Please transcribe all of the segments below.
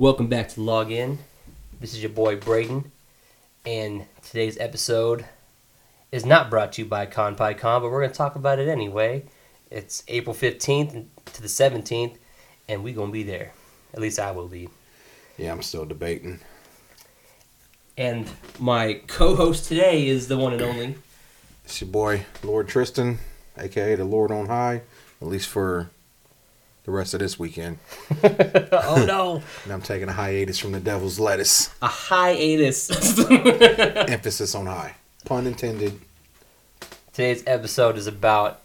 Welcome back to Log In. This is your boy Braden, and today's episode is not brought to you by ConPyCon, but we're going to talk about it anyway. It's April 15th to the 17th, and we're going to be there. At least I will be. Yeah, I'm still debating. And my co host today is the one and only. It's your boy, Lord Tristan, aka the Lord on High, at least for the rest of this weekend. oh no! And I'm taking a hiatus from the devil's lettuce. A hiatus. Emphasis on high. Pun intended. Today's episode is about.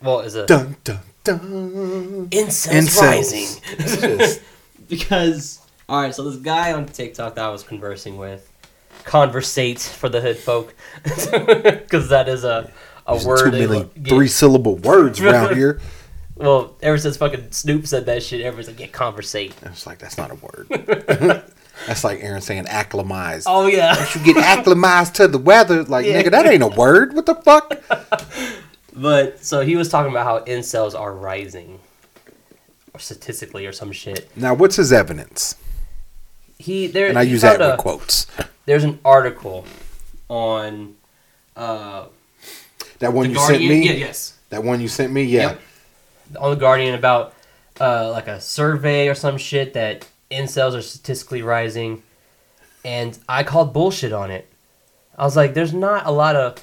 Well, is a. Dun dun dun. Incels, Incels. rising. Just- because all right, so this guy on TikTok that I was conversing with, conversate for the hood folk, because that is a a There's word. too they many lo- three syllable words around here. Well, ever since fucking Snoop said that shit, everyone's like, yeah, conversate. I was like, that's not a word. that's like Aaron saying acclimized. Oh yeah, You get acclimatized to the weather. Like, Yeah. nigga, that ain't a word. What the fuck? but so he was talking about how incels are rising, or statistically, or some shit. Now, what's his evidence? He there. And I use that found with a- quotes. There's an article on uh, That one you Guardian. sent me. Yeah, yes. That one you sent me. Yeah. Yep. On the Guardian about uh, like a survey or some shit that incels are statistically rising, and I called bullshit on it. I was like, "There's not a lot of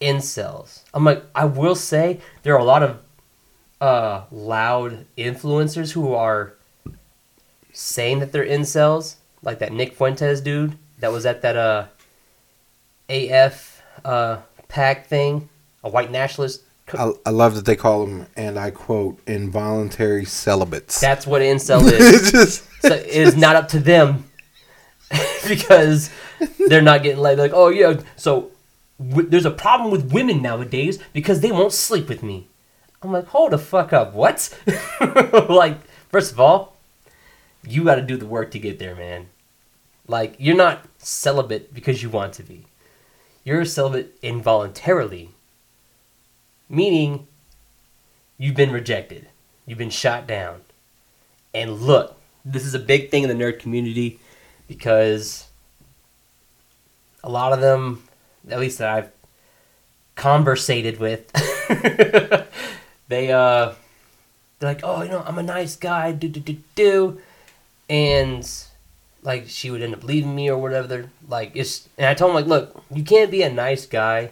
incels." I'm like, I will say there are a lot of uh, loud influencers who are saying that they're incels, like that Nick Fuentes dude that was at that uh, AF uh, pack thing, a white nationalist. I, I love that they call them, and I quote, involuntary celibates. That's what incel is. It's just, so it is not up to them because they're not getting laid. Like, oh yeah, so w- there's a problem with women nowadays because they won't sleep with me. I'm like, hold the fuck up, what? like, first of all, you got to do the work to get there, man. Like, you're not celibate because you want to be. You're celibate involuntarily, meaning you've been rejected, you've been shot down. And look, this is a big thing in the nerd community because a lot of them, at least that I've conversated with, they uh, they're like, oh, you know, I'm a nice guy, do do do do, and like she would end up leaving me or whatever. Like it's, and I told him like, look, you can't be a nice guy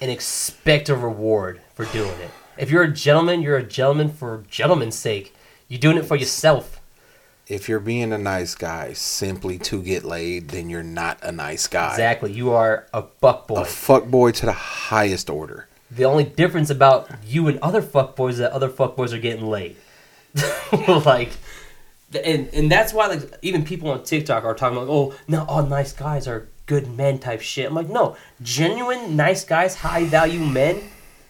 and expect a reward for doing it. If you're a gentleman, you're a gentleman for gentleman's sake. You're doing it for yourself. if you're being a nice guy simply to get laid, then you're not a nice guy. Exactly. You are a fuck A boy. fuck boy to the highest order. The only difference about you and other fuck boys is that other fuck boys are getting laid. like, and and that's why like even people on TikTok are talking like, oh, now all nice guys are good men type shit. I'm like, no, genuine nice guys, high value men.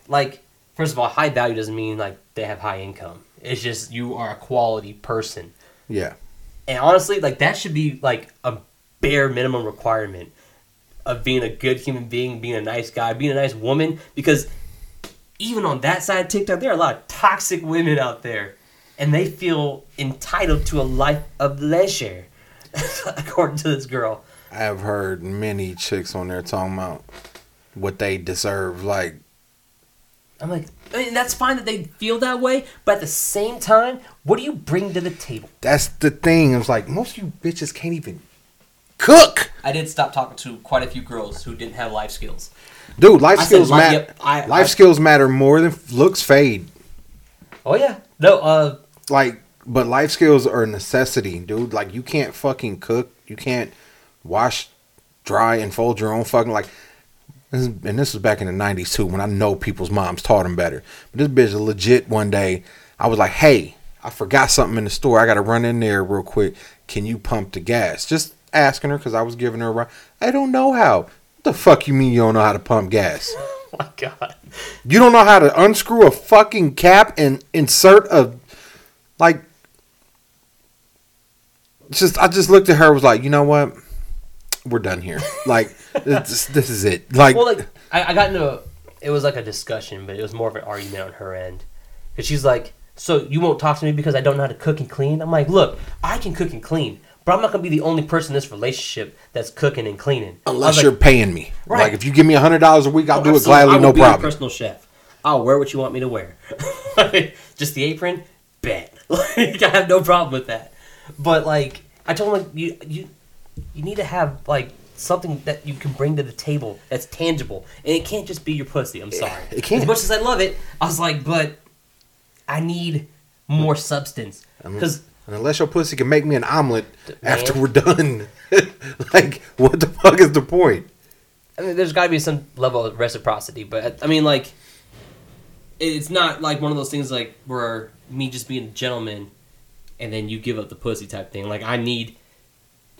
Like, first of all, high value doesn't mean like they have high income. It's just you are a quality person. Yeah. And honestly, like that should be like a bare minimum requirement of being a good human being, being a nice guy, being a nice woman. Because even on that side of TikTok, there are a lot of toxic women out there, and they feel entitled to a life of leisure, according to this girl. I have heard many chicks on there talking about what they deserve. Like, I'm like, I mean, that's fine that they feel that way, but at the same time, what do you bring to the table? that's the thing. It's like, most of you bitches can't even cook. I did stop talking to quite a few girls who didn't have life skills. Dude, life I skills matter. yep, I- life I- skills matter more than looks fade. Oh yeah, no, uh, like but life skills are a necessity dude like you can't fucking cook you can't wash dry and fold your own fucking like and this was back in the 90s too when i know people's moms taught them better. But this bitch is legit one day i was like hey i forgot something in the store i gotta run in there real quick. Can you pump the gas? Just asking her because i was giving her a ride. I don't know how. What the fuck you mean you don't know how to pump gas? Oh my god. you don't know how to unscrew a fucking cap and insert a like just I just looked at her and was like, you know what? We're done here. Like this, this is it. Like, Well, like I, I got into a, it was like a discussion, but it was more of an argument on her end because she's like, "So you won't talk to me because I don't know how to cook and clean?" I'm like, "Look, I can cook and clean, but I'm not gonna be the only person in this relationship that's cooking and cleaning. Unless like, you're paying me. Right. Like if you give me hundred dollars a week, I'll Oh, do it gladly, no problem. personal chef. I'll wear what you want me to wear. Just the apron, bet. Like I have no problem with that. But like I told him, like, you you you need to have like something that you can bring to the table that's tangible, and it can't just be your pussy. I'm sorry. it can't. As much as I love it, I was like, but I need more substance because unless your pussy can make me an omelet Man. after we're done, like what the fuck is the point? I mean, there's got to be some level of reciprocity, but I mean, like, it's not like one of those things like where me just being a gentleman, and then you give up the pussy type thing. Like, I need,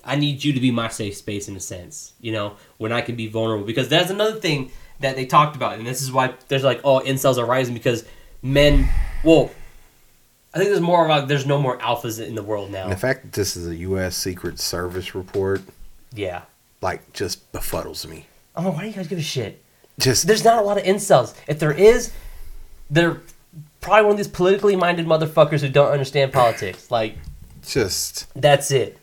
I need you to be my safe space in a sense, you know, when I can be vulnerable. Because that's another thing that they talked about, and this is why there's like, oh, incels are rising because men, well, I think there's more of about there's no more alphas in the world now. And the fact that this is a U.S. Secret Service report, Yeah. like, just befuddles me. Oh, why do you guys give a shit? Just there's not a lot of incels. If there is, they're probably one of these politically minded motherfuckers who don't understand politics. Like just that's it.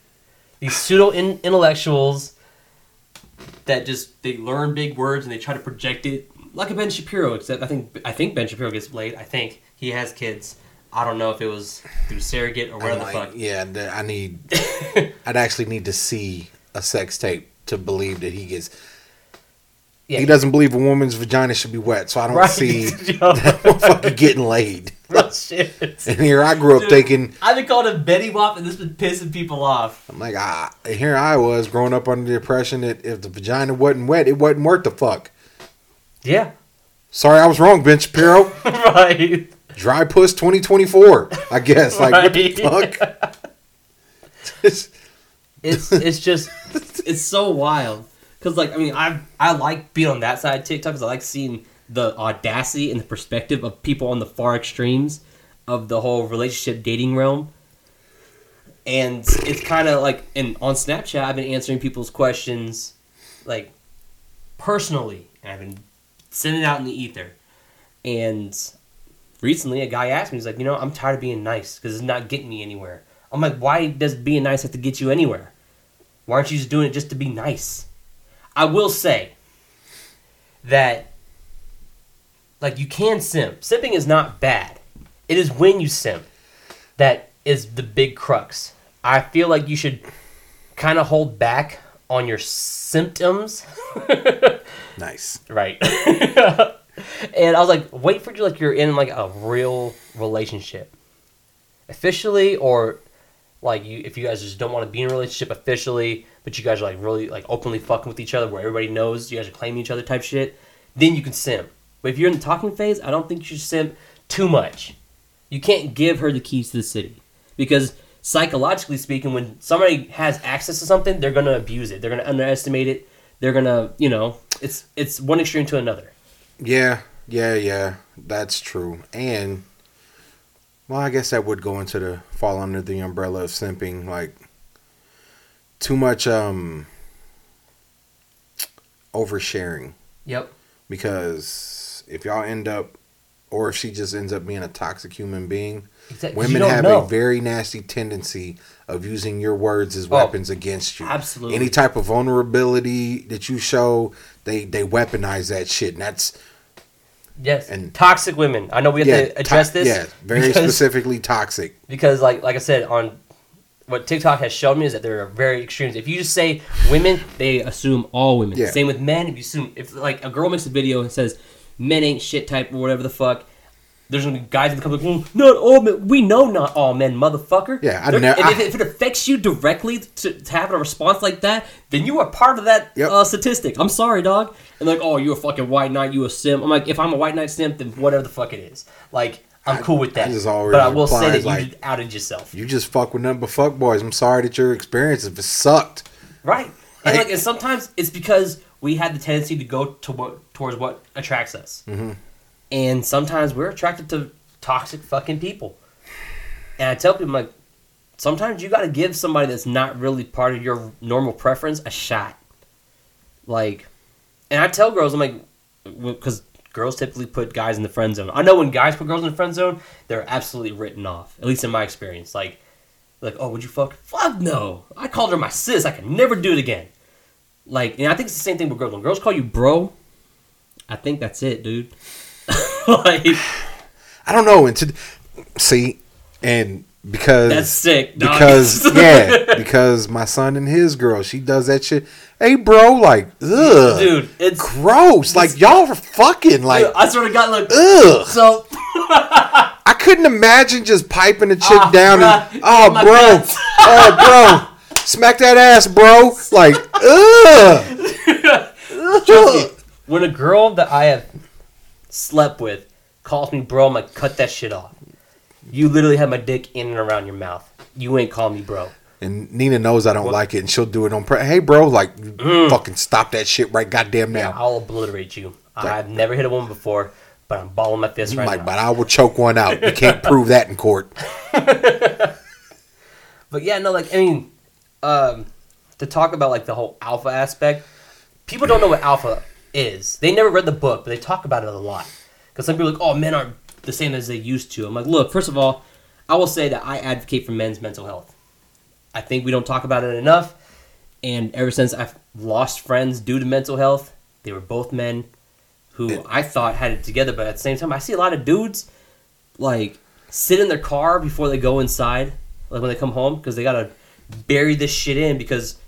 These pseudo intellectuals that just they learn big words and they try to project it like a Ben Shapiro. Except I think I think Ben Shapiro gets laid. I think he has kids. I don't know if it was through surrogate or whatever I'm the fuck. yeah, I need. I'd actually need to see a sex tape to believe that he gets. Yeah, He doesn't believe a woman's vagina should be wet, so I don't Right. see that motherfucker getting laid. shit. And here I grew up Dude. thinking, I've been called a Betty Wop and this been pissing people off. I'm like, ah, here I was growing up under the impression that if the vagina wasn't wet, it wasn't worth the fuck. Yeah, Sorry, I was wrong, Ben Shapiro. right. Dry puss 2024, I guess. Like, what the fuck? It's it's just it's so wild because like I mean I I like being on that side of TikTok because I like seeing the audacity and the perspective of people on the far extremes of the whole relationship dating realm. And it's kind of like, and on Snapchat, I've been answering people's questions, like personally, and I've been sending it out in the ether. And recently, a guy asked me, he's like, you know, I'm tired of being nice because it's not getting me anywhere. I'm like, why does being nice have to get you anywhere? Why aren't you just doing it just to be nice? I will say that, like, you can simp. Simping is not bad. It is when you simp that is the big crux. I feel like you should kind of hold back on your symptoms. nice. right. and I was like, wait for you like you're in like a real relationship. Officially or like you if you guys just don't want to be in a relationship officially, but you guys are like really like openly fucking with each other where everybody knows you guys are claiming each other type shit, then you can simp. But if you're in the talking phase, I don't think you should simp too much. You can't give her the keys to the city. Because psychologically speaking, when somebody has access to something, they're gonna abuse it. They're gonna underestimate it. They're gonna, you know, it's it's one extreme to another. Yeah, yeah, yeah. That's true. And well, I guess that would go into the fall under the umbrella of simping, like too much um oversharing. Yep. Because if y'all end up or if she just ends up being a toxic human being, Exactly. women have know. a very nasty tendency of using your words as Oh, weapons against you. absolutely. Any type of vulnerability that you show, they they weaponize that shit. And that's yes. and- toxic women. I know we have yeah, to address to- this. Yeah, very because- specifically toxic. because like like I said on what TikTok has shown me is that there are very extremes. If you just say women, they assume all women. Yeah. Same with men. If you assume if like a girl makes a video and says men ain't shit type or whatever the fuck, there's gonna be guys in the comments like, "Mm, not all men. We know not all men, motherfucker. Yeah, I There- ne- and I- if, if it affects you directly to, to have a response like that, then you are part of that Yep. uh, statistic. I'm sorry, dog. And like, oh, you a fucking white knight, you a simp. I'm like, if I'm a white knight simp, then whatever the fuck it is. Like, I'm cool with that. Just always but I will say that you like- outed yourself. You just fuck with nothing but fuck boys. I'm sorry that your experience it sucked. Right. And Right. like, and sometimes it's because we had the tendency to go to what towards what attracts us, Mm-hmm. and sometimes we're attracted to toxic fucking people. And I tell people like, sometimes you got to give somebody that's not really part of your normal preference a shot. Like, and I tell girls I'm like, because girls typically put guys in the friend zone. I know when guys put girls in the friend zone, they're absolutely written off. At least in my experience, like Like, oh, would you fuck? Fuck no. I called her my sis. I can never do it again. Like, and I think it's the same thing with girls. When girls call you bro, I think that's it, dude. like, I don't know. And to see, and because That's sick, dog. Because yeah, because my son and his girl, she does that shit. Hey, bro, like, ugh, dude, it's gross. Like y'all are fucking like, I sort of got like, ugh. so I couldn't imagine just piping a chick Ah, down and oh, bro, oh, bro, smack that ass, bro. Like, ugh. Trust me, when a girl that I have slept with calls me bro, I'm like, cut that shit off. You literally have my dick in and around your mouth. You ain't call me bro. And Nina knows I don't like it, and she'll do it on. Pre- hey, bro, like, fucking stop that shit right goddamn now. I'll obliterate you. I've never hit a woman before, but I'm balling my fist right like, now. but I will choke one out. You can't prove that in court. But yeah, no, like I mean, um, to talk about like the whole alpha aspect, people don't know what alpha is. They never read the book, but they talk about it a lot. Because some people are like, oh, men aren't the same as they used to. I'm like, look, first of all, I will say that I advocate for men's mental health. I think we don't talk about it enough. And ever since I've lost friends due to mental health, they were both men who I thought had it together, but at the same time, I see a lot of dudes like sit in their car before they go inside, like when they come home, because they gotta bury this shit in. Because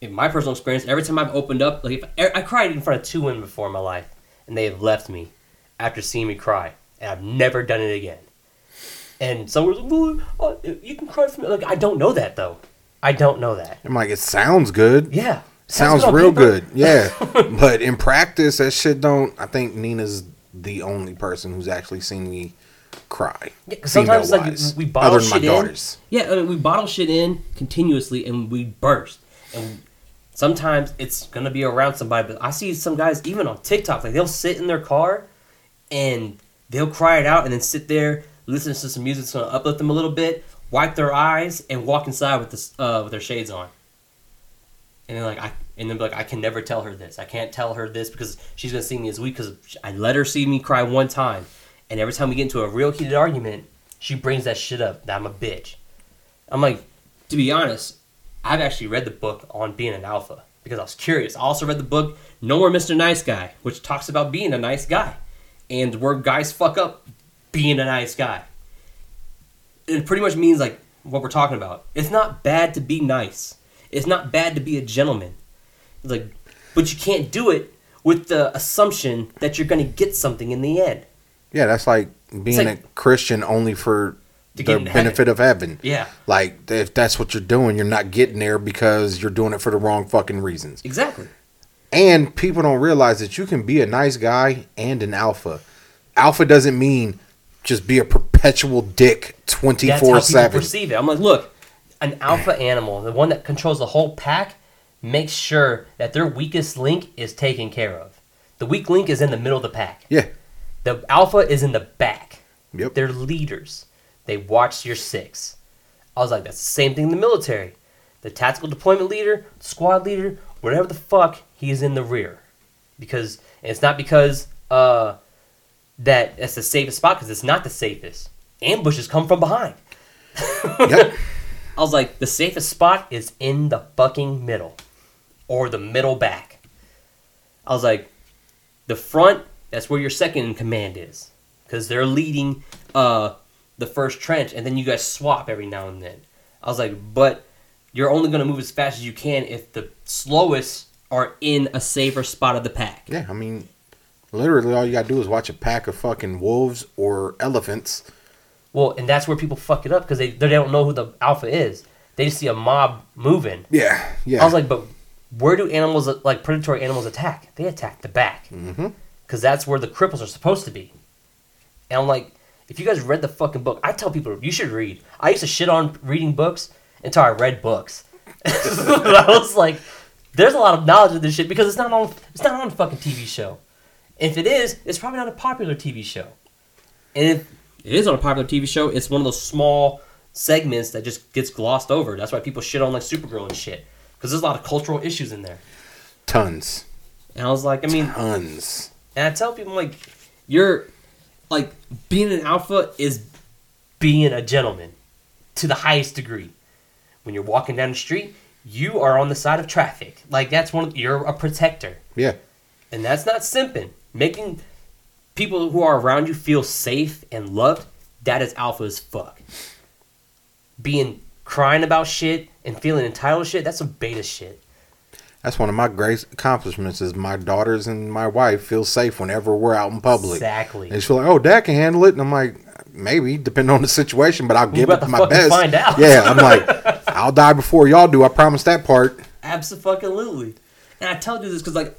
in my personal experience, every time I've opened up, like if I cried in front of two women before in my life, and they have left me after seeing me cry, and I've never done it again. And someone was like, uh, "You can cry for me." Like I don't know that though. I don't know that. I'm like, it sounds good. Yeah, Sounds on real paper. good. Yeah. but in practice, that shit don't. I think Nina's the only person who's actually seen me cry. Yeah, sometimes like we bottle other than my shit in. daughters. Yeah, I mean, we bottle shit in continuously and we burst. And sometimes it's gonna be around somebody, but I see some guys even on TikTok, like they'll sit in their car and they'll cry it out and then sit there, listen to some music that's gonna uplift them a little bit, wipe their eyes, and walk inside with this uh, with their shades on. And then like I and then be like I can never tell her this. I can't tell her this because she's gonna see me as weak because I let her see me cry one time, and every time we get into a real heated argument, she brings that shit up that I'm a bitch. I'm like, to be honest, I've actually read the book on being an alpha because I was curious. I also read the book No More Mr. Nice Guy, which talks about being a nice guy and where guys fuck up being a nice guy. It pretty much means like what we're talking about. It's not bad to be nice. It's not bad to be a gentleman. Like, but you can't do it with the assumption that you're going to get something in the end. Yeah, that's like being like- a Christian only for the benefit of heaven. Yeah, Like if that's what you're doing, you're not getting there because you're doing it for the wrong fucking reasons. exactly. And people don't realize that you can be a nice guy and an alpha. Alpha doesn't mean just be a perpetual dick twenty That's four how people seven. perceive it. I'm like, look, an alpha animal, the one that controls the whole pack, makes sure that their weakest link is taken care of. The weak link is in the middle of the pack. Yeah. The alpha is in the back. Yep. They're leaders. They watch your six. I was like, that's the same thing in the military. The tactical deployment leader, squad leader, whatever the fuck, he is in the rear. Because and it's not because uh, that it's the safest spot, because it's not the safest. Ambushes come from behind. yep. I was like, the safest spot is in the fucking middle, or the middle back. I was like, the front, that's where your second in command is, because they're leading uh, the first trench, and then you guys swap every now and then. I was like, but you're only gonna move as fast as you can if the slowest are in a safer spot of the pack. Yeah, I mean, literally all you gotta do is watch a pack of fucking wolves or elephants. Well, and that's where people fuck it up because they they don't know who the alpha is. They just see a mob moving. Yeah, yeah. I was like, but where do animals like predatory animals attack? They attack the back mm-hmm. because that's where the cripples are supposed to be. And I'm like, if you guys read the fucking book, I tell people you should read. I used to shit on reading books until I read books. I was like, there's a lot of knowledge in this shit because it's not on it's not on a fucking TV show. If it is, it's probably not a popular TV show. And if it is on a popular TV show, it's one of those small segments that just gets glossed over. That's why people shit on like Supergirl and shit because there's a lot of cultural issues in there. Tons, And I was like, I mean, tons. and I tell people like, you're like being an alpha is being a gentleman. to the highest degree. When you're walking down the street, you are on the side of traffic. Like that's one. Of, you're a protector, Yeah. and that's not simping. Making people who are around you feel safe and loved. That is alpha as fuck. Being crying about shit and feeling entitled shit. That's some beta shit. That's one of my great accomplishments is my daughters and my wife feel safe whenever we're out in public. Exactly. And she's like, oh, dad can handle it. And I'm like, maybe, depending on the situation, but I'll give it my best. find out. Yeah, I'm like, I'll die before y'all do. I promise that part. Absolutely. And I tell you this because like,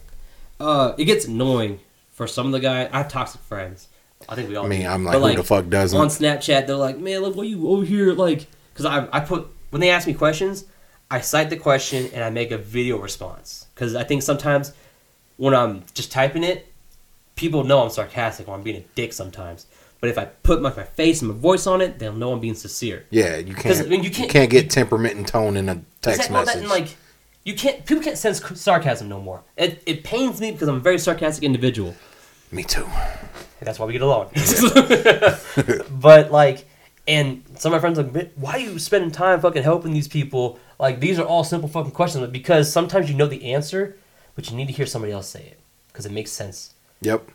uh, it gets annoying for some of the guys. I have toxic friends. I think we all. I mean, do. I'm But, like, who the fuck doesn't? On Snapchat, they're like, "Man, look, what you over here like?" Because I I put when they ask me questions, I cite the question and I make a video response. Because I think sometimes when I'm just typing it, people know I'm sarcastic or I'm being a dick sometimes. But if I put my, my face and my voice on it, they'll know I'm being sincere. yeah, you can't, I mean, you you can't- can't, get temperament and tone in a text Exactly, that- message. and, like you can't people can't sense sarcasm no more. It it pains me because I'm a very sarcastic individual. Me too. That's why we get along. but like, and some of my friends are like, why are you spending time fucking helping these people? Like these are all simple fucking questions. But because sometimes you know the answer, but you need to hear somebody else say it because it makes sense. Yep.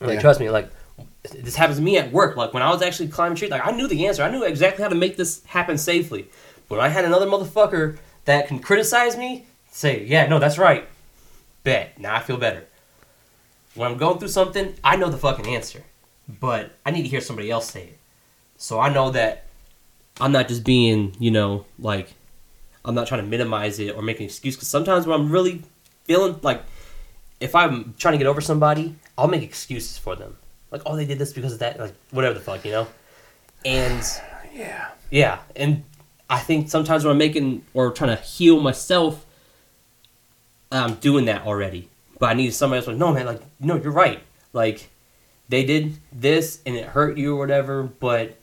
Like Yeah. trust me, like this happens to me at work. Like when I was actually climbing trees, like I knew the answer. I knew exactly how to make this happen safely. But when I had another motherfucker that can criticize me, say, yeah, no, that's right. Bet. Now I feel better. When I'm going through something, I know the fucking answer. But I need to hear somebody else say it. So I know that I'm not just being, you know, like I'm not trying to minimize it or make an excuse. Because sometimes when I'm really feeling like, if I'm trying to get over somebody, I'll make excuses for them. Like, oh, they did this because of that, like whatever the fuck, you know. And Yeah. yeah, and I think sometimes when I'm making or trying to heal myself, I'm doing that already. But I need somebody else like, no, man, like, no, you're right. Like, they did this and it hurt you or whatever, but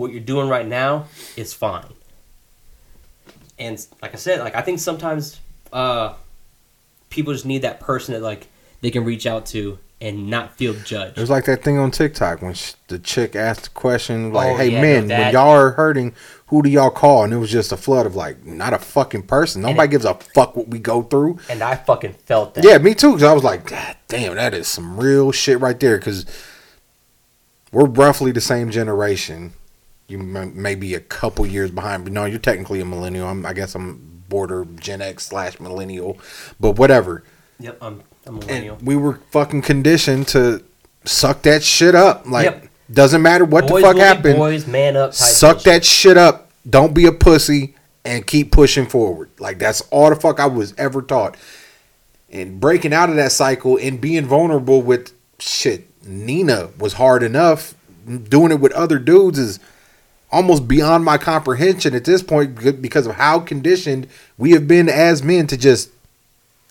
what you're doing right now is fine. And like I said, like I think sometimes uh, people just need that person that like they can reach out to and not feel judged. It was like that thing on TikTok when sh- the chick asked the question, like, Oh, "Hey yeah, men, no, when y'all are hurting, who do y'all call?" And it was just a flood of like, not a fucking person. Nobody it- gives a fuck what we go through. And I fucking felt that. Yeah, me too. Cause I was like, "God damn, that is some real shit right there. Because we're roughly the same generation. You may be a couple years behind, but no, you're technically a millennial. I'm, I guess I'm border Gen X slash millennial, but whatever. Yep, I'm, a millennial. And we were fucking conditioned to suck that shit up. Like, Yep. doesn't matter what boys the fuck happened. Boys, man up. Suck bullshit. that shit up. Don't be a pussy and keep pushing forward. Like that's all the fuck I was ever taught. And breaking out of that cycle and being vulnerable with shit, Nina was hard enough. Doing it with other dudes is almost beyond my comprehension at this point because of how conditioned we have been as men to just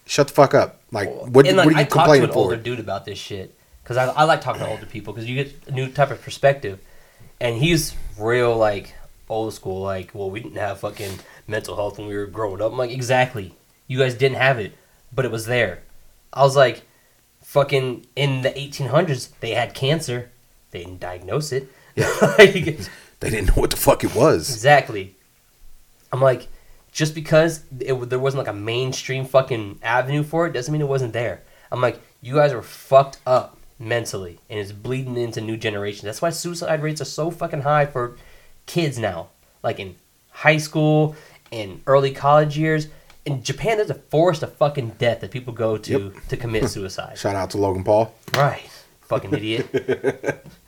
shut the fuck up. Like, what, and what like are I you talked to complaining an older dude about this shit because I, I like talking to older people because you get a new type of perspective, and he's real like old school. Like, well, we didn't have fucking mental health when we were growing up. I'm like, exactly. You guys didn't have it, but it was there. I was like, fucking in the 1800s, they had cancer. They didn't diagnose it. Like, They didn't know what the fuck it was. Exactly. I'm like, just because it, there wasn't like a mainstream fucking avenue for it doesn't mean it wasn't there. I'm like, you guys are fucked up mentally, and it's bleeding into new generations. That's why suicide rates are so fucking high for kids now, like in high school and early college years. In Japan, there's a forest of fucking death that people go to to commit suicide. Shout out to Logan Paul. Right. Fucking idiot.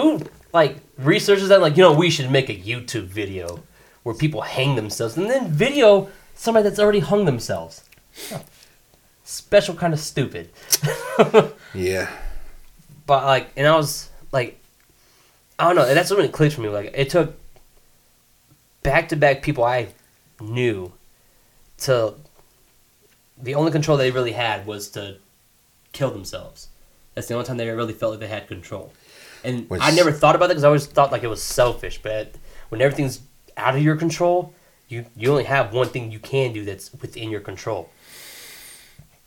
Who like researches that like, you know, we should make a YouTube video where people hang themselves and then video somebody that's already hung themselves. Special kind of stupid. Yeah. But like and I was like I don't know, that's when it clicked for me. Like it took back to back people I knew to the only control they really had was to kill themselves. That's the only time they really felt like they had control. And Which- I never thought about that because I always thought like it was selfish. But when everything's out of your control, you you only have one thing you can do that's within your control.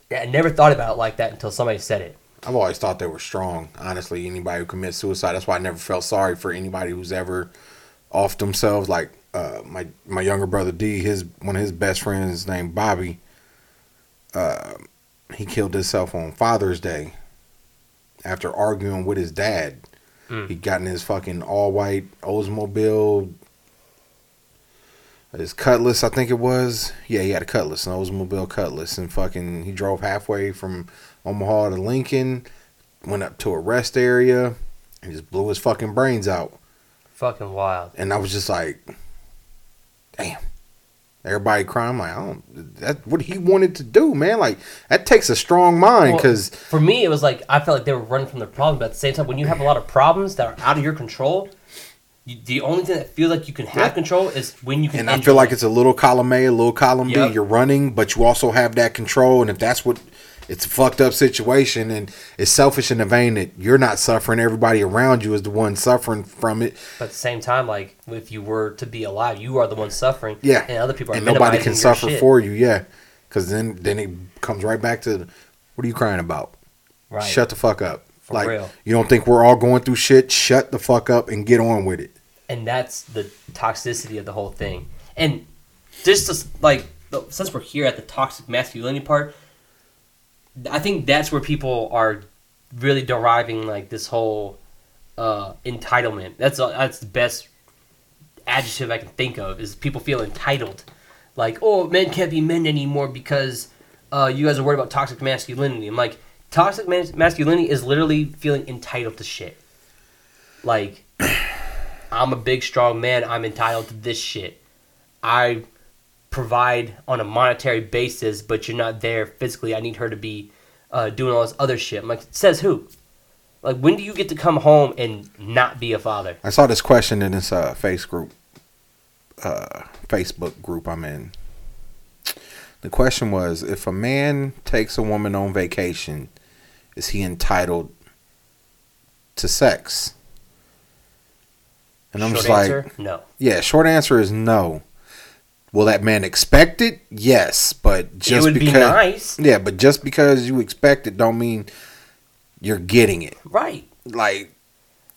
Yeah, I never thought about it like that until somebody said it. I've always thought they were strong. Honestly, anybody who commits suicide. That's why I never felt sorry for anybody who's ever off themselves. Like uh, my my younger brother D, his one of his best friends named Bobby. Uh, he killed himself on Father's Day after arguing with his dad. Mm. He got in his fucking all white Oldsmobile, his Cutlass, I think it was. Yeah, he had a Cutlass, an Oldsmobile Cutlass, and fucking he drove halfway from Omaha to Lincoln, went up to a rest area, and just blew his fucking brains out. Fucking wild. And I was just like, damn. Everybody crying. I'm like, I don't. That what he wanted to do, man. Like that takes a strong mind Well, because for me, it was like I felt like they were running from their problems, but at the same time, when you have a lot of problems that are out of your control, you, the only thing that feels like you can have Yeah. control is when you can. And I feel like life. it's a little column A, a little column B. Yep. You're running, but you also have that control. And if that's what it's a fucked up situation and it's selfish in the vein that you're not suffering, everybody around you is the one suffering from it. But at the same time, like if you were to be alive, you are the one suffering. Yeah. and other people are and nobody can suffer shit. for you. Yeah. Because then, then it comes right back to what are you crying about? Right. Shut the fuck up. For like, real. you don't think we're all going through shit? Shut the fuck up and get on with it. and that's the toxicity of the whole thing. And just to, like since we're here at the toxic masculinity part, I think that's where people are really deriving like this whole uh, entitlement. That's uh, that's the best adjective I can think of is people feel entitled. Like, oh, men can't be men anymore because uh, you guys are worried about toxic masculinity. I'm like, toxic mas- masculinity is literally feeling entitled to shit. Like, I'm a big, strong man. I'm entitled to this shit. I provide on a monetary basis, but you're not there physically. I need her to be uh, doing all this other shit. I'm like, says who? Like, when do you get to come home and not be a father? I saw this question in this uh, face group, uh, Facebook group I'm in. The question was: If a man takes a woman on vacation, is he entitled to sex? And I'm Short just like, no. yeah. Short answer is no. Will that man expect it? Yes, but just it would because be nice, yeah, but just because you expect it, don't mean you're getting it. right? Like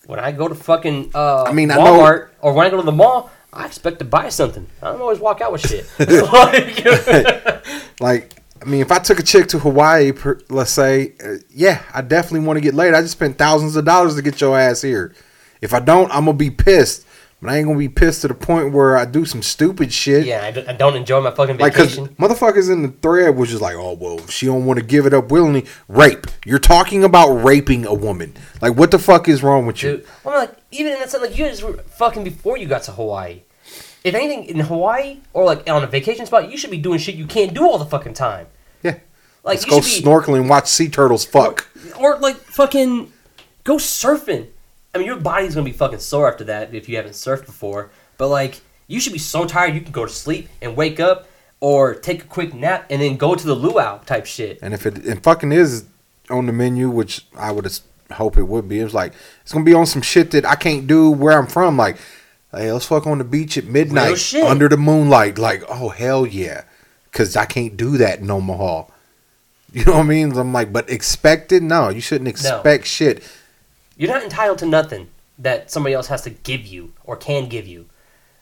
When I go to fucking uh, I mean, I know- Walmart or when I go to the mall, I expect to buy something. I don't always walk out with shit. Like- Like, I mean, if I took a chick to Hawaii, per, let's say, uh, yeah, I definitely want to get laid. I just spent thousands of dollars to get your ass here. If I don't, I'm gonna be pissed. But I ain't gonna be pissed to the point where I do some stupid shit. yeah, I don't, enjoy my fucking Like, cause vacation. motherfuckers in the thread was just like, oh well, if she don't want to give it up willingly. Rape. You're talking about raping a woman. Like, what the fuck is wrong with you? Dude, well, I'm like, even in that sense, like, you guys were fucking before you got to Hawaii. If anything, in Hawaii or like on a vacation spot, you should be doing shit you can't do all the fucking time. Yeah. Like, Let's you go should be, snorkeling and watch sea turtles fuck. or like fucking go surfing. I mean, your body's gonna be fucking sore after that if you haven't surfed before. But like, you should be so tired you can go to sleep and wake up, or take a quick nap and then go to the luau type shit. And if it and fucking is on the menu, which I would hope it would be, it's like it's gonna be on some shit that I can't do where I'm from. Like, hey, let's fuck on the beach at midnight under the moonlight. Like, oh hell yeah, because I can't do that in Omaha. You know what I mean? I'm like, but expected? No, you shouldn't expect shit. You're not entitled to nothing that somebody else has to give you or can give you.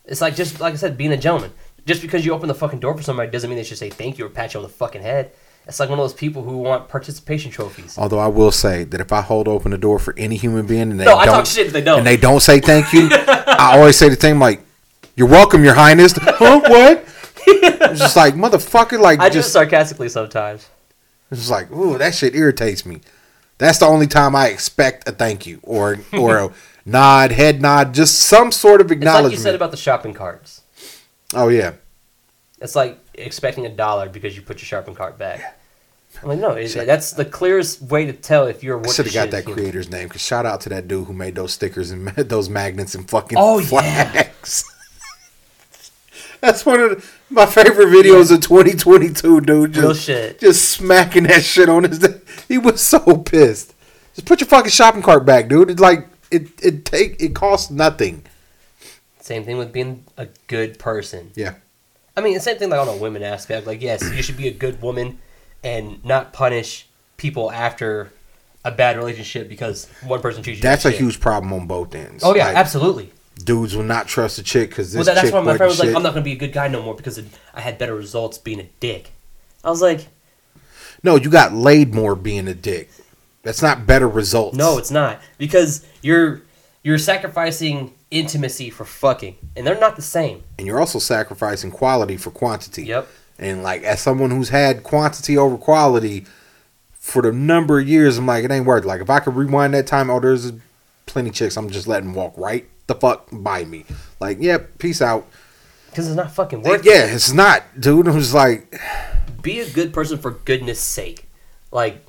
It's like just like I said, being a gentleman. Just because you open the fucking door for somebody doesn't mean they should say thank you or pat you on the fucking head. It's like one of those people who want participation trophies. Although I will say that if I hold open the door for any human being and they No, don't, talk shit if they don't. and they don't say thank you, I always say the thing like, "You're welcome, Your Highness." huh? What? It's just like motherfucker, like I do it just sarcastically sometimes. It's just like, ooh, that shit irritates me. That's the only time I expect a thank you or or a nod, head nod, just some sort of It's like acknowledgement. you said about the shopping carts. oh yeah, It's like expecting a dollar because you put your shopping cart back. I'm like, no, it's, that's the clearest way to tell if you're I should have got shit that human. creator's name. Cause shout out to that dude who made those stickers and those magnets and fucking Oh, yeah. flags. That's one of the, my favorite videos of 2022, dude. Just, Real shit. just smacking that shit on his. He was so pissed. Just put your fucking shopping cart back, dude. It's like it. It take. It costs nothing. Same thing with being a good person. Yeah. I mean, the same thing like on a women aspect. Like, yes, you should be a good woman and not punish people after a bad relationship because one person treats you. That's a shit. huge problem on both ends. Oh yeah, Like, absolutely. Dudes will not trust a chick because this well, that, that's why my friend was like, "I'm not gonna be a good guy no more because I had better results being a dick." I was like, No, you got laid more being a dick. That's not better results. "No, it's not because you're you're sacrificing intimacy for fucking, and they're not the same." and you're also sacrificing quality for quantity. Yep. And like as someone who's had quantity over quality for the number of years, I'm like, it ain't worth. it. Like if I could rewind that time, oh, there's plenty chicks. I'm just letting walk right the fuck by me. Like, yep, peace out. Because it's not fucking worth yeah, it's not, dude. I'm just like. Be a good person for goodness sake. Like,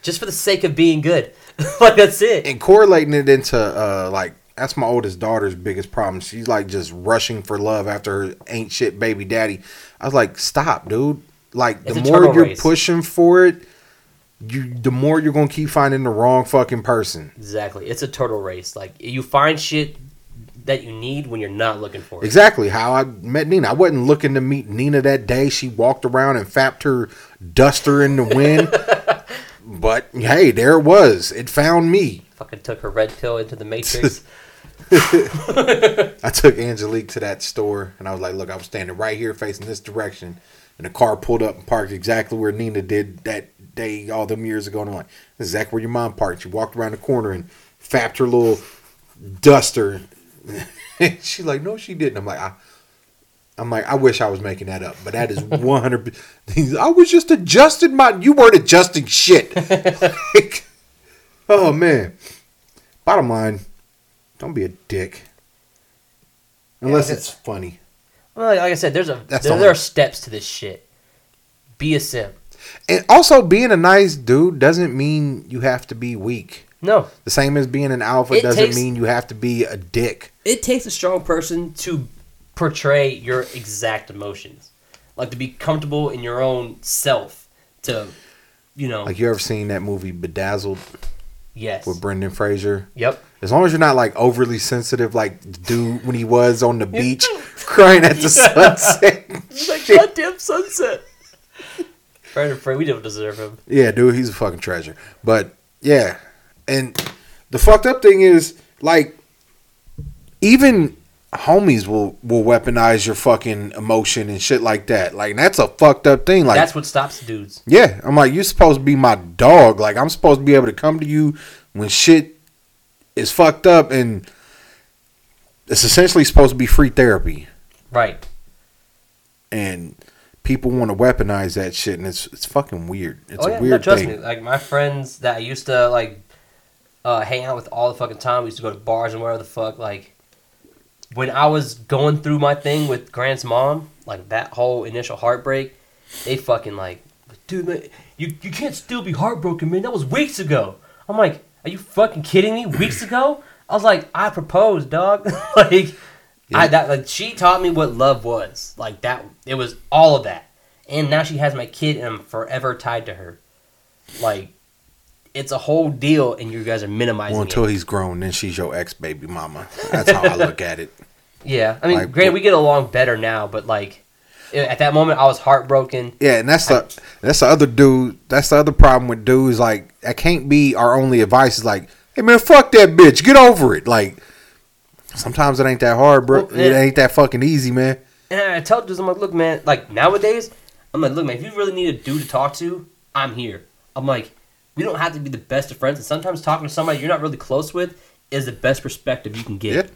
just for the sake of being good. like, that's it. and correlating it into uh like that's my oldest daughter's biggest problem. She's like just rushing for love after her ain't shit baby daddy. I was like, stop, dude. Like It's the more you're race. pushing for it, you the more you're gonna keep finding the wrong fucking person. Exactly. It's a turtle race. Like, you find shit that you need when you're not looking for it. Exactly how I met Nina. I wasn't looking to meet Nina that day. She walked around and fapped her duster in the wind. but hey, there it was. It found me. Fucking took her red pill into the Matrix. I took Angelique to that store and I was like, look, I was standing right here facing this direction. And the car pulled up and parked exactly where Nina did that day all them years ago. And I'm like, this is exactly where your mom parked. She walked around the corner and fapped her little duster. and She's like, no, she didn't. I'm like, I, I'm like, I wish I was making that up, but that is 100. I was just adjusting my. You weren't adjusting shit. Like, oh man. Bottom line, don't be a dick. Unless Yeah, it's funny. well, like I said, there's a there, there are steps to this shit. Be a simp. And also, being a nice dude doesn't mean you have to be weak. No, The same as being an alpha It doesn't takes- mean you have to be a dick. it takes a strong person to portray your exact emotions, like to be comfortable in your own self. To, you know, Like you ever seen that movie Bedazzled yes, with Brendan Fraser? yep. As long as you're not like overly sensitive, like the dude when he was on the beach crying at the sunset. like goddamn sunset. Brandon Frey, we don't deserve him. Yeah, dude, he's a fucking treasure. But yeah, and the fucked up thing is like even homies will will weaponize your fucking emotion and shit like that. Like that's a fucked up thing. Like That's what stops dudes. yeah, I'm like you're supposed to be my dog. Like I'm supposed to be able to come to you when shit is fucked up and it's essentially supposed to be free therapy. Right. And people want to weaponize that shit and it's it's fucking weird. It's oh a weird no, trust thing. me. Like my friends that I used to like uh, hang out with all the fucking time. We used to go to bars and whatever the fuck. Like when I was going through my thing with Grant's mom, like that whole initial heartbreak, they fucking like, dude, man, you you can't still be heartbroken, man. That was weeks ago. I'm like, are you fucking kidding me? Weeks ago? I was like, I proposed, dog. like, I Yeah. that like she taught me what love was. Like that, it was all of that. And now she has my kid, and I'm forever tied to her. Like, it's a whole deal, and you guys are minimizing Well, until it. he's grown, then she's your ex baby mama. That's how I look at it. Yeah, I mean, Like, granted, we get along better now, but like, at that moment, I was heartbroken. Yeah, and that's the that's the other dude. That's the other problem with dudes. Like that can't be our only advice. Is like, hey man, fuck that bitch. Get over it. Like sometimes it ain't that hard, bro. Well, It ain't that fucking easy, man. And I tell dudes, I'm like, look, man, like nowadays, I'm like, look, man, if you really need a dude to talk to, I'm here. I'm like, we don't have to be the best of friends, and sometimes talking to somebody you're not really close with is the best perspective you can get. Yeah.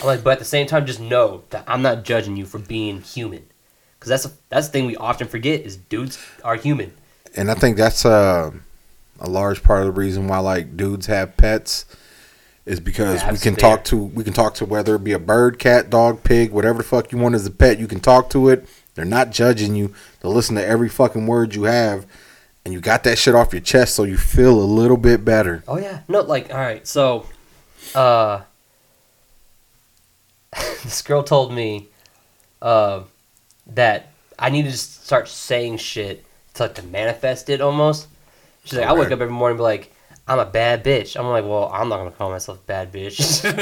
I'm like, but at the same time, just know that I'm not judging you for being human, because that's a, that's the thing we often forget is dudes are human. And I think that's uh, a large part of the reason why like dudes have pets is because Yeah, we can talk to we can talk to whether it be a bird, cat, dog, pig, whatever the fuck you want as a pet. You can talk to it. They're not judging you. They'll listen to every fucking word you have, and you got that shit off your chest, so you feel a little bit better. Oh yeah, no, like all right, so, uh, this girl told me, uh, that I needed to start saying shit to like to manifest it almost. She's like, I wake up every morning and be like, I'm a bad bitch. I'm like, well, I'm not gonna call myself a bad bitch.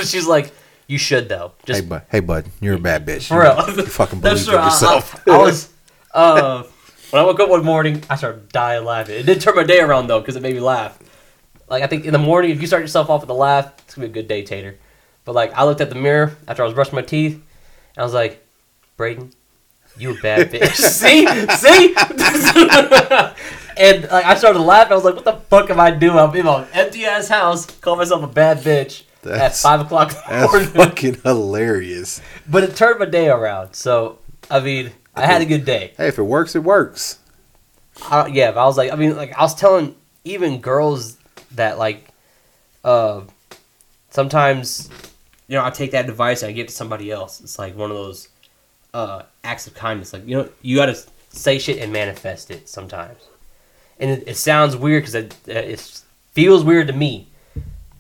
She's like, you should though. Just hey, bud. Hey, bud. You're a bad bitch. for real. You fucking believe in true. I- yourself. I, I was, uh, when I woke up one morning, I started dying laughing. It did turn my day around though, because it made me laugh. Like I think in the morning, if you start yourself off with a laugh, it's gonna be a good day, Tater. But like, I looked at the mirror after I was brushing my teeth, and I was like, Braden, you bad bitch. see, see. and like, I started laughing. I was like, what the fuck am I doing? I'm in my empty ass house, call myself a bad bitch at That's- five o'clock in the That's morning. fucking hilarious. But it turned my day around. So I mean, I had a good day. Hey, if it works, it works. I, yeah, but I was like, I mean, like I was telling even girls that like, uh, sometimes, you know, I take that advice and I give it to somebody else. It's like one of those uh, acts of kindness. Like you know, you got to say shit and manifest it sometimes. And it, it sounds weird because it, it feels weird to me,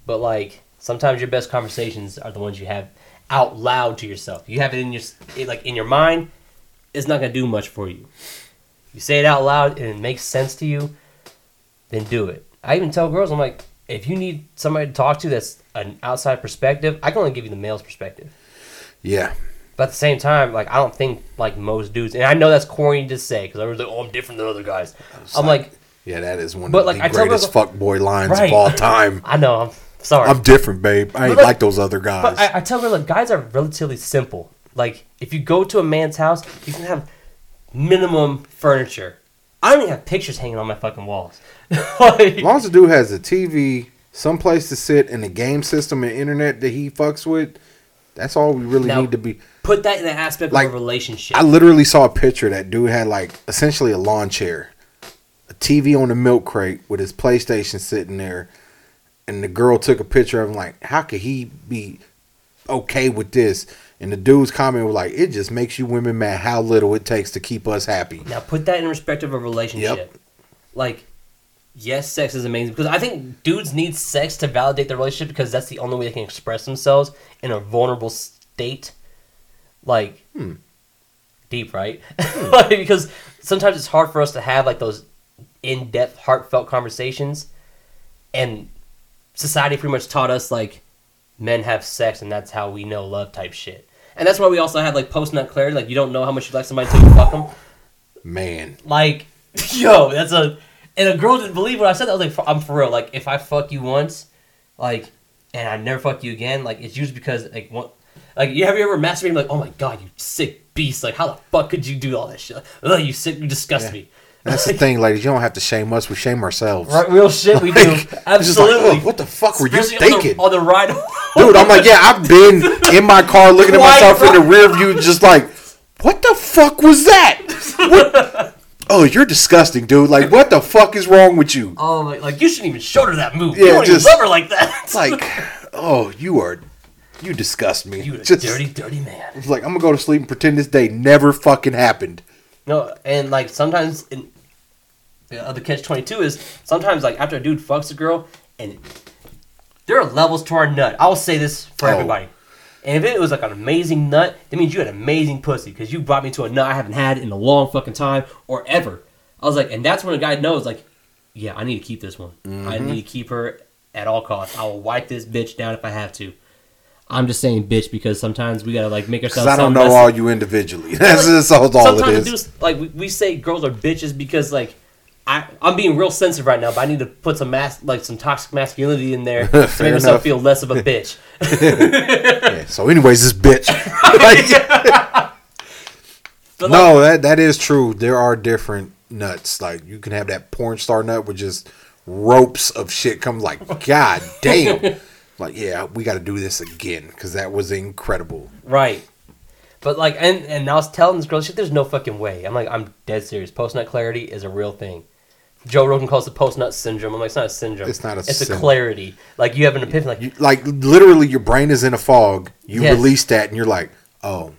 but like sometimes your best conversations are the ones you have out loud to yourself. You have it in your it, like in your mind. It's not gonna do much for you you say it out loud and it makes sense to you, then do it. I even tell girls, I'm like, if you need somebody to talk to that's an outside perspective, I can only give you the male's perspective. Yeah. But at the same time, like I don't think like most dudes, and I know that's corny to say because I was like, oh, I'm different than other guys. I'm like, Yeah, that is one But, of like, the I greatest girls- fuckboy lines Right. of all time. I know, I'm sorry, I'm different, babe. I ain't like- like those other guys. but I, I tell her like guys are relatively simple. Like if you go to a man's house, you can have minimum furniture. I don't even have pictures hanging on my fucking walls. like, as long as the dude has a TV, some place to sit, and a game system and internet that he fucks with, that's all we really Now- need to be. put that in the aspect Like, of a relationship. I literally saw a picture that dude had like essentially a lawn chair, a TV on the milk crate with his PlayStation sitting there, and the girl took a picture of him like, how could he be okay with this? And the dude's comment was like, it just makes you women mad how little it takes to keep us happy. Now put that in respect of a relationship. Yep. Like, yes, sex is amazing because I think dudes need sex to validate their relationship because that's the only way they can express themselves in a vulnerable state. Like, Hmm. deep, right? like, because sometimes it's hard for us to have like those in-depth, heartfelt conversations, and society pretty much taught us like men have sex and that's how we know love type shit. And that's why we also have like post nut clarity, like you don't know how much you like somebody until you fuck them. Man, Like, yo, that's a. And a girl didn't believe what I said. I was like, I'm for real. Like, if I fuck you once, like, and I never fuck you again, like, it's usually because, like, what. Like, you have you ever masturbated? Like, oh my god, you sick beast! Like, how the fuck could you do all that shit? Like, Ugh, you sick, you disgust Yeah. me. that's the thing, ladies. You don't have to shame us; we shame ourselves. Right, real shit, we do. Like, like, oh, Absolutely. "Oh, what the fuck were you Especially on the- thinking? on the, ride? Dude, I'm like, yeah, I've been in my car looking at myself in the rear view, just like, what the fuck was that? What? Oh, you're disgusting, dude. Like, what the fuck is wrong with you? Oh, like, like you shouldn't even show her that move. Yeah, you don't just- even love her like that. It's like, oh, you are, you disgust me. you a Just- dirty, dirty man. It's like I'm gonna go to sleep and pretend this day never fucking happened. No, and like sometimes in the other catch twenty two is sometimes like after a dude fucks a girl and there are levels to our nut. I'll say this for Oh. everybody. And if it was like an amazing nut, that means you had amazing pussy because you brought me to a nut I haven't had in a long fucking time or ever. I was like, and that's when a guy knows like, yeah, I need to keep this one. I Mm-hmm. need to keep her at all costs. I will wipe this bitch down if I have to. I'm just saying bitch because sometimes we gotta like make ourselves. I don't know less- all you individually. That's like, just all, all it sometimes dudes like we, we say girls are bitches because like I I'm being real sensitive right now, but I need to put some mas- like some toxic masculinity in there to make myself feel less of a bitch. Yeah, so, anyways, this bitch. Like, no, that that is true. There are different nuts. Like you can have that porn star nut with just ropes of shit. Comes like, god damn. Like, yeah, we got to do this again because that was incredible. right. But like and and I was telling this girl shit, there's no fucking way. I'm like I'm dead serious. Post nut clarity is a real thing. Joe Rogan calls it post nut syndrome. I'm like, it's not a syndrome. It's not a It's a clarity. Like you have an epiphany. Like You, like literally, your brain is in a fog. You Yes. release that, and you're like, oh,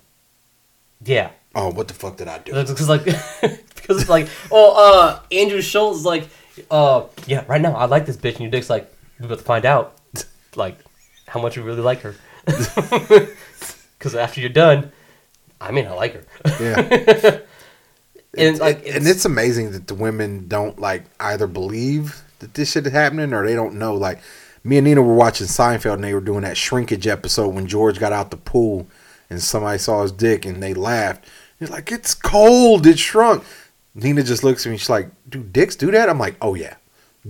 yeah, oh, what the fuck did I do? Because like, because it's like, oh, uh, Andrew Schulz is like, uh, yeah, right now I like this bitch, and your dick's like, we're about to find out, like, how much you really like her. Because after you're done, I mean, I like her, Yeah. And like, and it's amazing that the women don't like either believe that this shit is happening or they don't know. Like me and Nina were watching Seinfeld and they were doing that shrinkage episode when George got out the pool and somebody saw his dick and they laughed. He's like, "It's cold. It shrunk." Nina just looks at me. She's like, "Do dicks do that?" I'm like, "Oh yeah,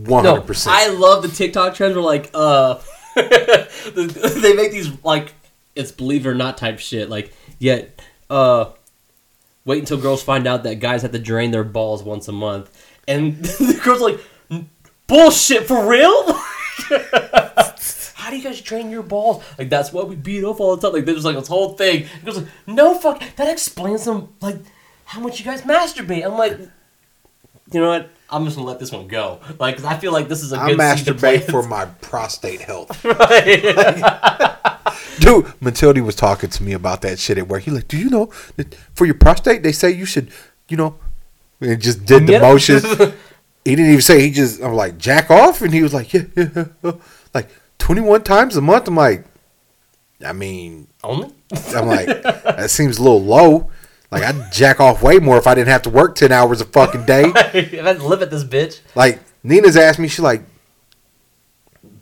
hundred percent." I love the TikTok trends where like, uh, they make these like it's believe it or not type shit. Like yet, uh, wait until girls find out that guys have to drain their balls once a month, and the girls are like, bullshit for real. How do you guys drain your balls? Like that's why we beat off all the time. Like there's like this whole thing. It goes like, no fuck. That explains some like how much you guys masturbate. I'm like, you know what? I'm just gonna let this one go. Like 'cause I feel like this is a I good masturbate for my prostate health. Right. Dude, Matilde was talking to me about that shit at work. He like, do you know that for your prostate they say you should, you know, and just did the Yeah. motions. he didn't even say. He just, I'm like, jack off, and he was like, yeah, yeah, yeah, like 21 times a month. I'm like, I mean, Only. I'm like, that seems a little low. Like I'd jack off way more if I didn't have to work 10 hours a fucking day. if I had to live at this bitch. Like Nina's asked me, she's like,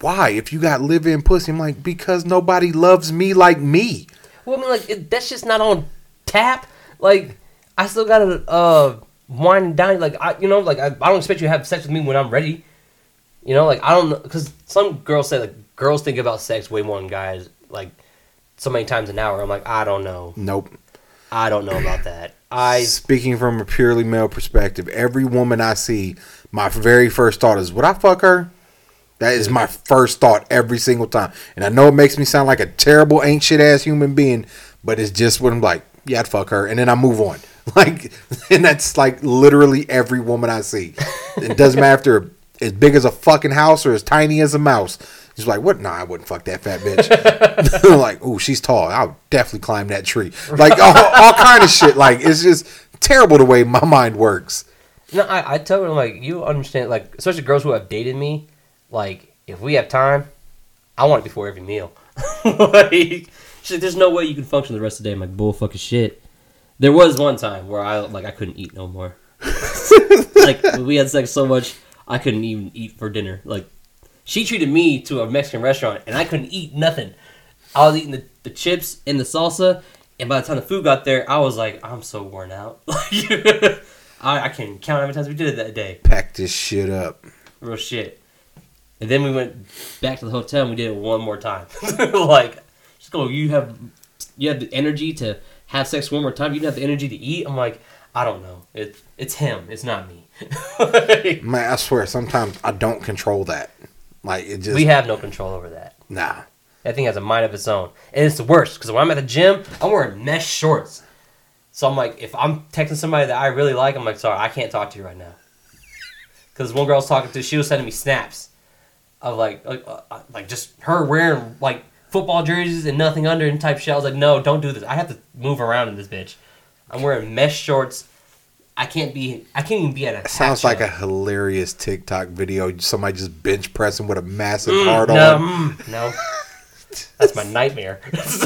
why? If you got live in pussy, I'm like, because nobody loves me like me. Well, I mean, like it, that's just not on tap. Like I still gotta uh wine and dine. Like I, you know, like I, I don't expect you to have sex with me when I'm ready. You know, like I don't know, because some girls say like girls think about sex way more than guys. Like so many times an hour. I'm like, I don't know. Nope. I don't know about that. I Speaking from a purely male perspective, every woman I see, my very first thought is, would I fuck her? That is my first thought every single time. And I know it makes me sound like a terrible, ain't shit ass human being, but it's just what I'm like, yeah, I'd fuck her. And then I move on. Like, and that's like literally every woman I see. It doesn't matter if they're as big as a fucking house or as tiny as a mouse. She's like, what? Nah, I wouldn't fuck that fat bitch. like, oh, she's tall. I'll definitely climb that tree. Like, all, all kind of shit. Like, it's just terrible the way my mind works. no, I, I tell her like you understand like especially girls who have dated me. Like if we have time, I want it before every meal. like she's like, there's no way you can function the rest of the day. I'm like bull fucking shit. There was one time where I like I couldn't eat no more. like we had sex so much I couldn't even eat for dinner. Like she treated me to a Mexican restaurant and I couldn't eat nothing. I was eating the, the chips and the salsa, and by the time the food got there, I was like, I'm so worn out. I, I can't count how many times we did it that day. Pack this shit up. Real shit. And then we went back to the hotel and we did it one more time. like, just go. You have you have the energy to have sex one more time. You don't have the energy to eat. I'm like, I don't know. It's it's him. It's not me. Man, I swear, sometimes I don't control that. Like, it just, we have no control over that. nah. That thing has a mind of its own, and it's the worst because when I'm at the gym, I'm wearing mesh shorts. So I'm like, if I'm texting somebody that I really like, I'm like, sorry, I can't talk to you right now. Because one girl I was talking to, she was sending me snaps of like, like, uh, uh, like just her wearing like football jerseys and nothing under and type shit. I was like, no, don't do this. I have to move around in this bitch. I'm wearing mesh shorts. I can't be. I can't even be at a. Sounds like a hilarious TikTok video. Somebody just bench pressing with a massive Mm, hard no, on. mm, no. That's my nightmare. it's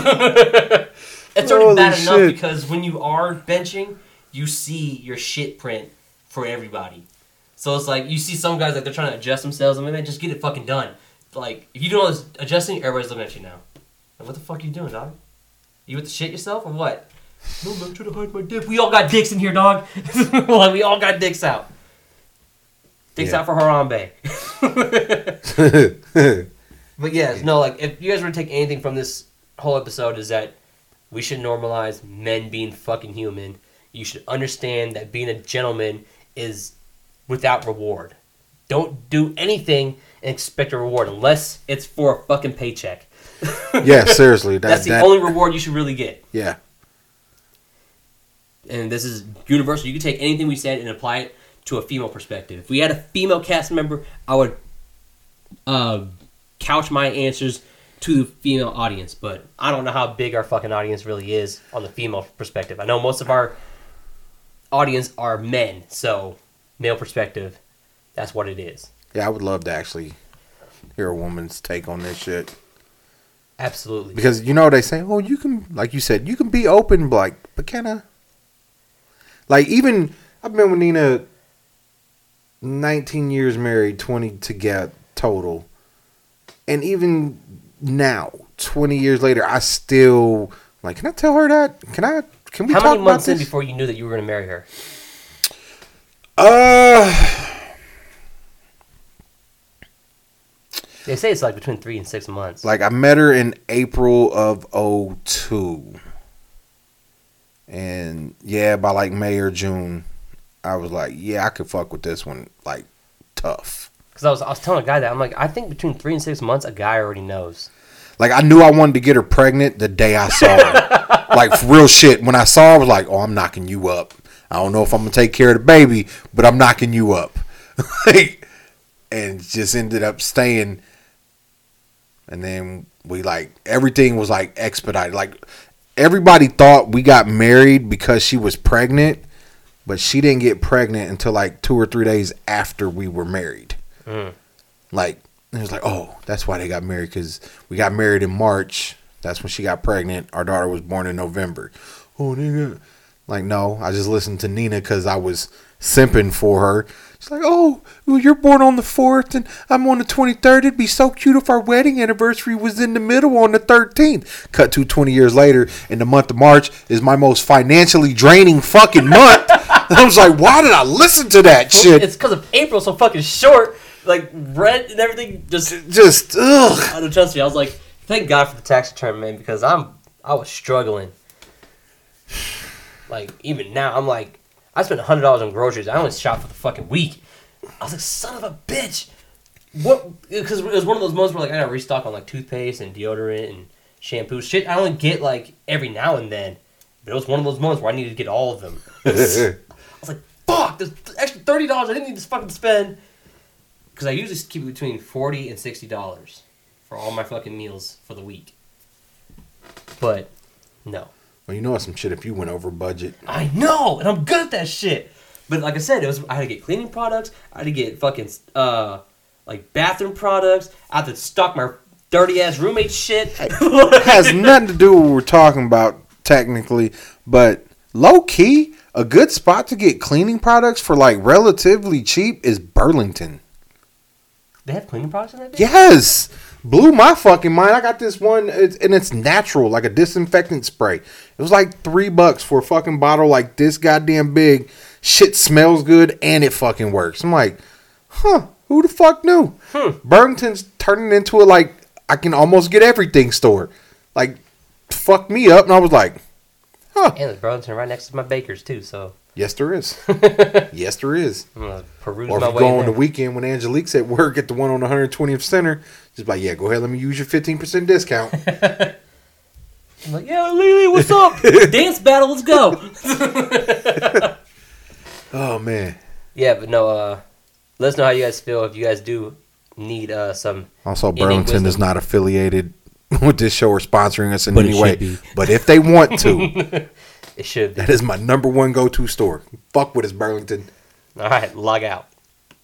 already Holy bad enough because when you are benching, you see your shit print for everybody. So it's like you see some guys like they're trying to adjust themselves. I mean, man, just get it fucking done. Like if you do all this adjusting, everybody's looking at you now. Like, what the fuck are you doing, dog? You with the shit yourself or what? No, I'm trying to hide my dick. We all got dicks in here, dog. like we all got dicks out. Dicks Yeah. out for Harambe. But yes, no, like if you guys were to take anything from this whole episode is that we should normalize men being fucking human. You should understand that being a gentleman is without reward. Don't do anything and expect a reward unless it's for a fucking paycheck. yeah, seriously. That, That's the that, only reward you should really get. yeah. And this is universal. You can take anything we said and apply it to a female perspective. If we had a female cast member, I would uh, couch my answers to the female audience. But I don't know how big our fucking audience really is on the female perspective. I know most of our audience are men, so male perspective, that's what it is. Yeah, I would love to actually hear a woman's take on this shit. Absolutely. Because you know they say, oh, you can, like you said, you can be open, like, but can I? Like even I've been with Nina, nineteen years married, twenty to get total, and even now, twenty years later, I still like. Can I tell her that? Can I? Can we How talk many months in before you knew that you were going to marry her? Uh, They say it's like between three and six months. Like I met her in April of 02. And yeah, by like May or June, I was like, yeah, I could fuck with this one like tough. Because I was, I was telling a guy that I'm like, I think between three and six months, a guy already knows. Like I knew I wanted to get her pregnant the day I saw her. like for real shit. When I saw her, I was like, oh, I'm knocking you up. I don't know if I'm gonna take care of the baby, but I'm knocking you up. like, and just ended up staying. And then we like everything was like expedited. Like everybody thought we got married because she was pregnant, but she didn't get pregnant until like two or three days after we were married. Mm. Like it was like, oh, that's why they got married because we got married in March. That's when she got pregnant. Our daughter was born in November. Oh, nigga. Like, no, I just listened to Nina because I was simping for her. She's like, oh, well, you're born on the 4th and I'm on the 23rd. It'd be so cute if our wedding anniversary was in the middle on the 13th. Cut to 20 years later, and the month of March is my most financially draining fucking month. I was like, why did I listen to that shit? It's because of April so fucking short. Like rent and everything just. Just, ugh. I don't trust me. I was like, thank God for the tax return, man, because I'm I was struggling. Like even now, I'm like, I spent hundred dollars on groceries. I only shop for the fucking week. I was like, son of a bitch. What? Because it was one of those moments where like I got to restock on like toothpaste and deodorant and shampoo. Shit, I only get like every now and then. But it was one of those moments where I needed to get all of them. I was like, fuck, there's extra thirty dollars I didn't need to fucking spend. Because I usually keep it between forty and sixty dollars for all my fucking meals for the week. But no, Well, you know some shit if you went over budget. I know, and I'm good at that shit. But like I said, it was I had to get cleaning products. I had to get fucking uh like bathroom products. I had to stock my dirty ass roommate shit. It has nothing to do with what we're talking about technically, but low key, a good spot to get cleaning products for like relatively cheap is Burlington. they have cleaning products in that. bitch? Yes, blew my fucking mind. I got this one, it's, and it's natural, like a disinfectant spray. It was like three bucks for a fucking bottle like this goddamn big. Shit smells good and it fucking works. I'm like, huh? Who the fuck knew? Hmm. Burlington's turning into a like I can almost get everything store. Like, fucked me up, and I was like, huh? And there's Burlington right next to my baker's too. So Yes, there is. yes, there is. I'm gonna peruse Or if my you go in on the weekend when Angelique's at work at the one on 120th Center, just like, yeah, go ahead, let me use your 15% discount. I'm like, yeah, Lily, what's up? Dance battle, let's go. oh man. yeah, but no. Uh, let us know how you guys feel if you guys do need uh some. Also, Burlington is not affiliated with this show or sponsoring us in But any way. But if they want to, It should be. that is my number one go to store. Fuck with us, Burlington. All right, log out.